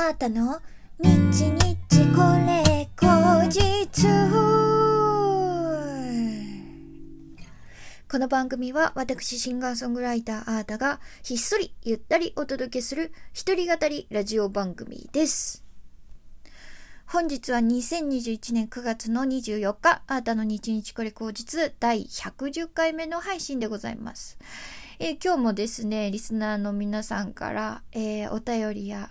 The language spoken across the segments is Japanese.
あーたの？日日これ後日この番組は私シンガーソングライターあーたがひっそりゆったりお届けする一人語りラジオ番組です。本日は2021年9月の24日、あーたの日日これ後日第110回目の配信でございます。えー今日もですね、リスナーの皆さんから、えーお便りや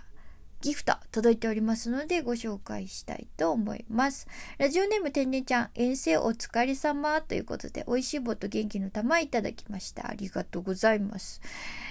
ギフト届いておりますのでご紹介したいと思います。ラジオネーム天然ちゃん、遠征お疲れ様ということで、美味しい棒と元気の玉いただきました。ありがとうございます。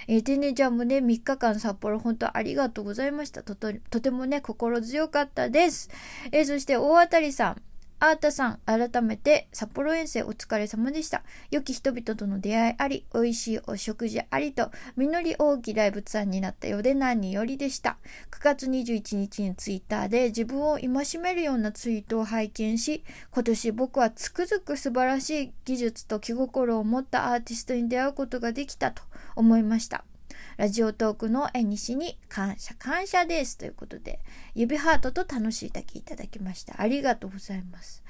えー、てんねちゃんもね、3日間札幌本当ありがとうございました。とととてもね、心強かったです。えーそして大当たりさん、アータさん、改めて札幌遠征お疲れ様でした。良き人々との出会いあり、美味しいお食事ありと、実り大きいライブツアーになったようで何よりでした。9月21日にツイッターで自分を戒めるようなツイートを拝見し、今年僕はつくづく素晴らしい技術と気心を持ったアーティストに出会うことができたと思いました。ラジオトークの縁西に感謝感謝です。ということで、指ハートと楽しいだけいただきました。ありがとうございます。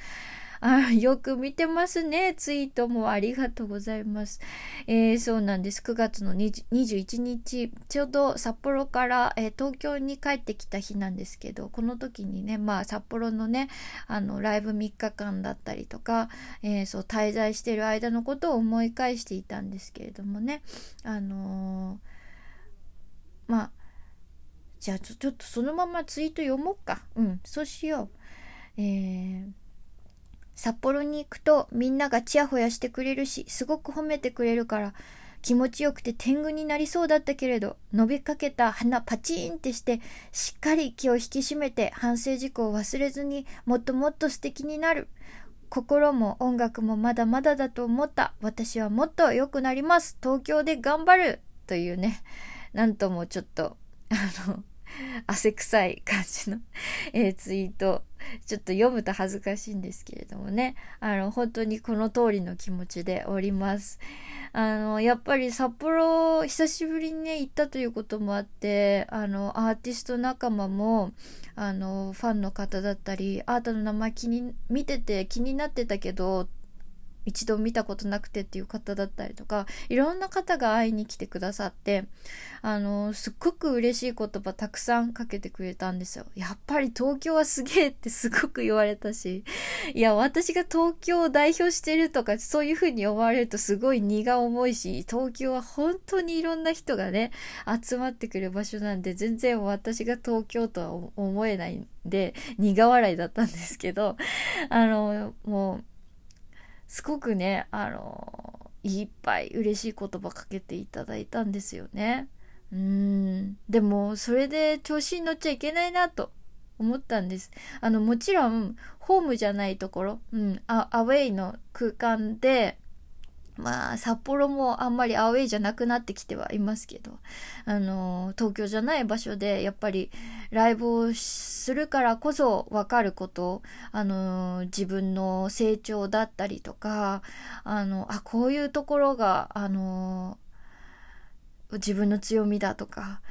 あよく見てますね。ツイートもありがとうございます。えーそうなんです。9月の21日、ちょうど札幌から、えー東京に帰ってきた日なんですけど、この時にね、まあ札幌のね、あの、ライブ3日間だったりとか、えーそう、滞在してる間のことを思い返していたんですけれどもね、あのーまあ、じゃあちょっとそのままツイート読もうか。うん、そうしよう。えー札幌に行くとみんながチヤホヤしてくれるし、すごく褒めてくれるから、気持ちよくて天狗になりそうだったけれど、伸びかけた鼻パチーンってして、しっかり気を引き締めて反省事項を忘れずにもっともっと素敵になる。心も音楽もまだまだだと思った。私はもっと良くなります。東京で頑張る。というね、なんともちょっと、あの、汗臭い感じの、えーツイート、ちょっと読むと恥ずかしいんですけれどもね、あの、本当にこの通りの気持ちでおります。あの、やっぱり札幌、久しぶりにね、行ったということもあって、あの、アーティスト仲間も、あの、ファンの方だったり、アートの名前気に、見てて気になってたけど、一度見たことなくてっていう方だったりとか、いろんな方が会いに来てくださって、あの、すっごく嬉しい言葉たくさんかけてくれたんですよ。やっぱり東京はすげえってすごく言われたし、いや、私が東京を代表してるとか、そういう風に思われるとすごい荷が重いし、東京は本当にいろんな人がね、集まってくる場所なんで、全然私が東京とは思えないんで、苦笑いだったんですけど、あの、もう、すごくね、あの、いっぱい嬉しい言葉かけていただいたんですよね。うん。でも、それで調子に乗っちゃいけないなと思ったんです。あの、もちろん、ホームじゃないところ、うん、アウェイの空間で、まあ、札幌もあんまりアウェイじゃなくなってきてはいますけど、あの、東京じゃない場所で、やっぱりライブをするからこそわかること、あの、自分の成長だったりとか、あの、あ、こういうところが、あの、自分の強みだとか、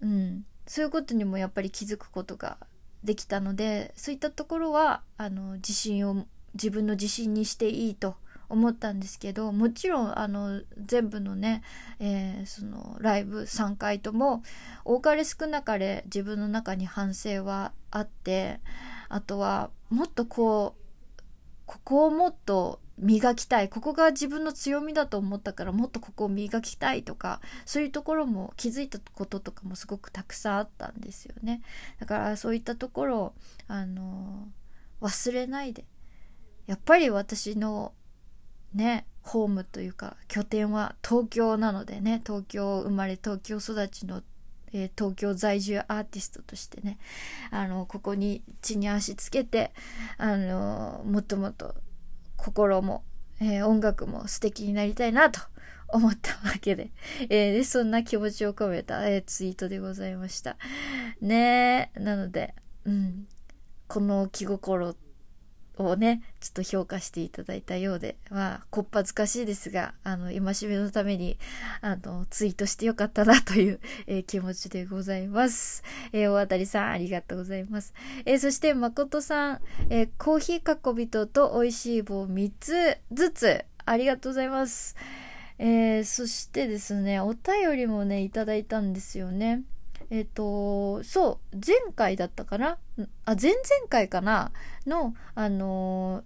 うん、そういうことにもやっぱり気づくことができたので、そういったところは、あの、自信を、自分の自信にしていいと思ったんですけど、もちろん、あの、全部のね、えーその、ライブ3回とも、多かれ少なかれ自分の中に反省はあって、あとは、もっとこう、ここをもっと磨きたい。ここが自分の強みだと思ったからもっとここを磨きたいとか、そういうところも気づいたこととかもすごくたくさんあったんですよね。だからそういったところを、あの、忘れないで。やっぱり私のね、ホームというか拠点は東京なのでね、東京生まれ東京育ちのえー東京在住アーティストとしてね、あの、ここに地に足つけて、あの、もっともっと心も、えー音楽も素敵になりたいなと思ったわけで、えーでそんな気持ちを込めた、えーツイートでございました。ねえ、なので、うん、この気心ってをね、ちょっと評価していただいたようで、まあ、こっぱずかしいですが、あの、今しめのために、あの、ツイートしてよかったなという、えー、気持ちでございます。えー、大当たりさん、ありがとうございます。えー、そして、誠さん、えー、コーヒーかっこびとと美味しい棒3つずつ、ありがとうございます。えー、そしてですね、お便りもね、いただいたんですよね。えっ、ー、と、そう、前回だったかな？あ、前々回かな？の、あの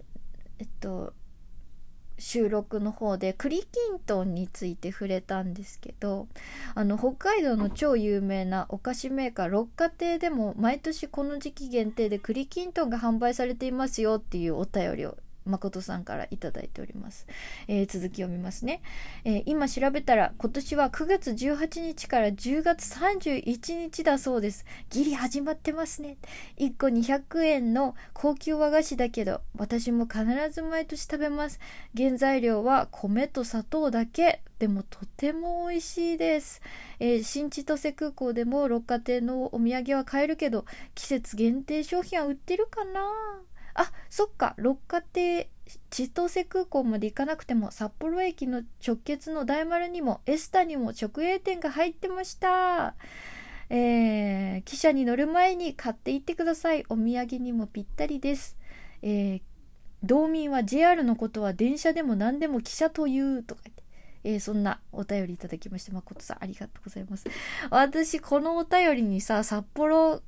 えっと、収録の方で栗きんとんについて触れたんですけどあの北海道の超有名なお菓子メーカー六花亭でも毎年この時期限定で栗きんとんが販売されていますよっていうお便りを誠さんからいただいております。えー、続き読みますね、えー、今調べたら今年は9月18日から10月31日だそうです。ギリ始まってますね。1個200円の高級和菓子だけど、私も必ず毎年食べます。原材料は米と砂糖だけ。でもとても美味しいです。えー、新千歳空港でも六花亭のお土産は買えるけど、季節限定商品は売ってるかな？あそっか。六花亭千歳空港まで行かなくても札幌駅の直結の大丸にもエスタにも直営店が入ってました。えー、汽車に乗る前に買っていってください。お土産にもぴったりです、えー、道民は JR のことは電車でも何でも汽車というとか言って。えー、そんなお便りいただきまして、誠さんありがとうございます。私、このお便りにさ、札幌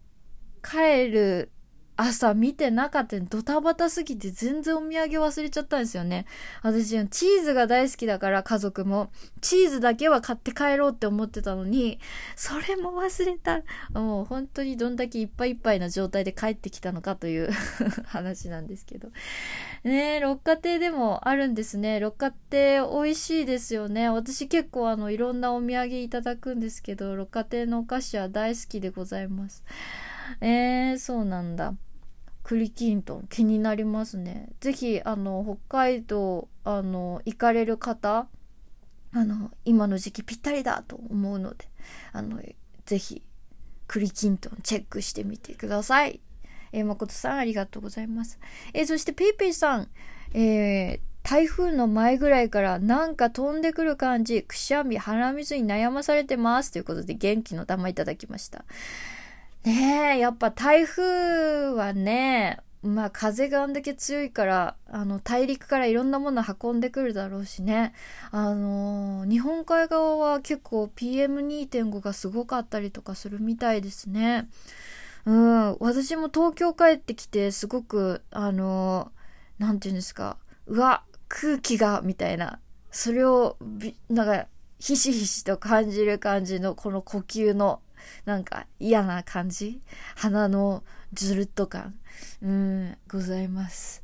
帰る朝見てなかったドタバタすぎて全然お土産忘れちゃったんですよね。私、チーズが大好きだから家族も、チーズだけは買って帰ろうって思ってたのに、それも忘れた。もう本当にどんだけいっぱいいっぱいな状態で帰ってきたのかという 話なんですけど。ねえ、六花亭でもあるんですね。六花亭美味しいですよね。私結構あの、いろんなお土産いただくんですけど、六花亭のお菓子は大好きでございます。えー、そうなんだ。栗きんとん気になりますね。ぜひ、あの、北海道、あの、行かれる方、あの、今の時期ぴったりだと思うので、あの、ぜひ、栗きんとんチェックしてみてください。えー、誠さんありがとうございます。えー、そしてペイペイさん、えー、台風の前ぐらいからなんか飛んでくる感じ、くしゃみ、鼻水に悩まされてます。ということで元気の玉いただきました。ねえ、やっぱ台風はね、まあ風があんだけ強いから、あの大陸からいろんなもの運んでくるだろうしね。あのー、日本海側は結構 PM2.5 がすごかったりとかするみたいですね。うん、私も東京帰ってきてすごく、あのー、なんて言うんですか、うわ、空気が、みたいな、それを、なんか、ひしひしと感じる感じのこの呼吸のなんか嫌な感じ鼻のずるっと感、うん、ございます。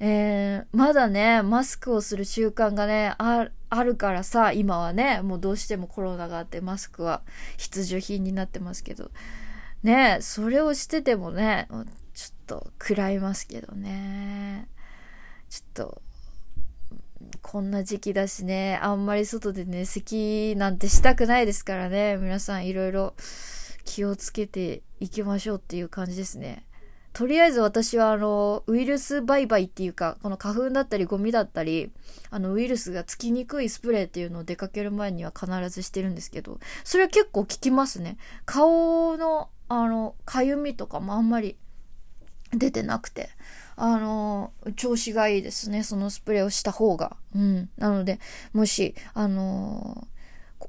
えー、まだね、マスクをする習慣がね、あるからさ、今はね、もうどうしてもコロナがあってマスクは必需品になってますけど、ね、それをしててもね、ちょっと食らいますけどね。ちょっと、こんな時期だしね、あんまり外でね、咳なんてしたくないですからね、皆さんいろいろ気をつけていきましょうっていう感じですね。とりあえず私はあの、ウイルス売買っていうか、この花粉だったりゴミだったり、あの、ウイルスがつきにくいスプレーっていうのを出かける前には必ずしてるんですけど、それは結構効きますね。顔の、あの、かゆみとかもあんまり出てなくて。あの、調子がいいですね。そのスプレーをした方が。うん。なので、もし、あの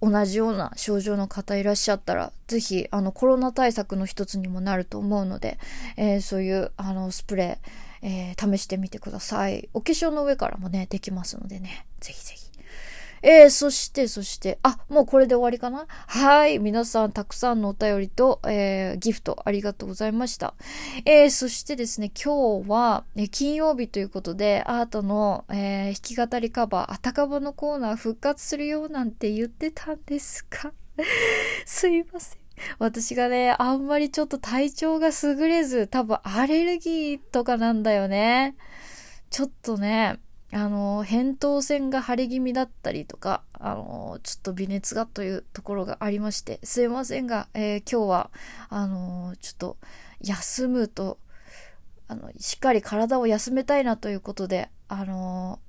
同じような症状の方いらっしゃったら、ぜひ、あの、コロナ対策の一つにもなると思うので、えー、そういう、あの、スプレー、えー、試してみてください。お化粧の上からもね、できますのでね、ぜひぜひ。えー、そして、そして、あ、もうこれで終わりかな？はい。皆さん、たくさんのお便りと、えー、ギフトありがとうございました。えー、そしてですね、今日は、え金曜日ということで、アートの、え弾き語りカバー、あたかばのコーナー復活するよなんて言ってたんですか？すいません。私がね、あんまりちょっと体調が優れず、多分アレルギーとかなんだよね。ちょっとね、あの、扁桃腺が腫れ気味だったりとか、あの、ちょっと微熱がというところがありまして、すいませんが、えー、今日は、あの、ちょっと、休むとあの、しっかり体を休めたいなということで、あの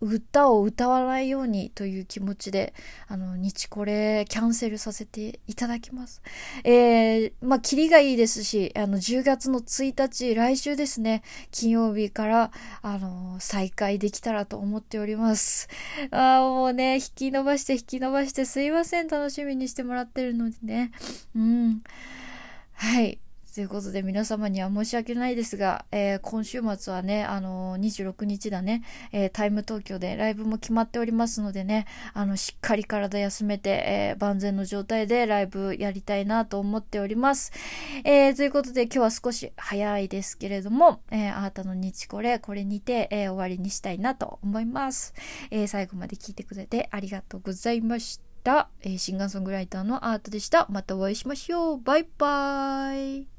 歌を歌わないようにという気持ちで、あの、日これキャンセルさせていただきます。えー、まあ、キリがいいですし、あの、10月の1日、来週ですね、金曜日から、あの、再開できたらと思っております。あもうね、引き伸ばして引き伸ばしてすいません、楽しみにしてもらってるのでね。うん。はい。ということで皆様には申し訳ないですが、えー、今週末はね、あのー、26日だね、えー、タイム東京でライブも決まっておりますのでね、あの、しっかり体休めて、え万全の状態でライブやりたいなと思っております。えということで今日は少し早いですけれども、えあなたの日これ、これにて、え終わりにしたいなと思います。え最後まで聞いてくれてありがとうございました。えシンガーソングライターのアートでした。またお会いしましょう。バイバーイ。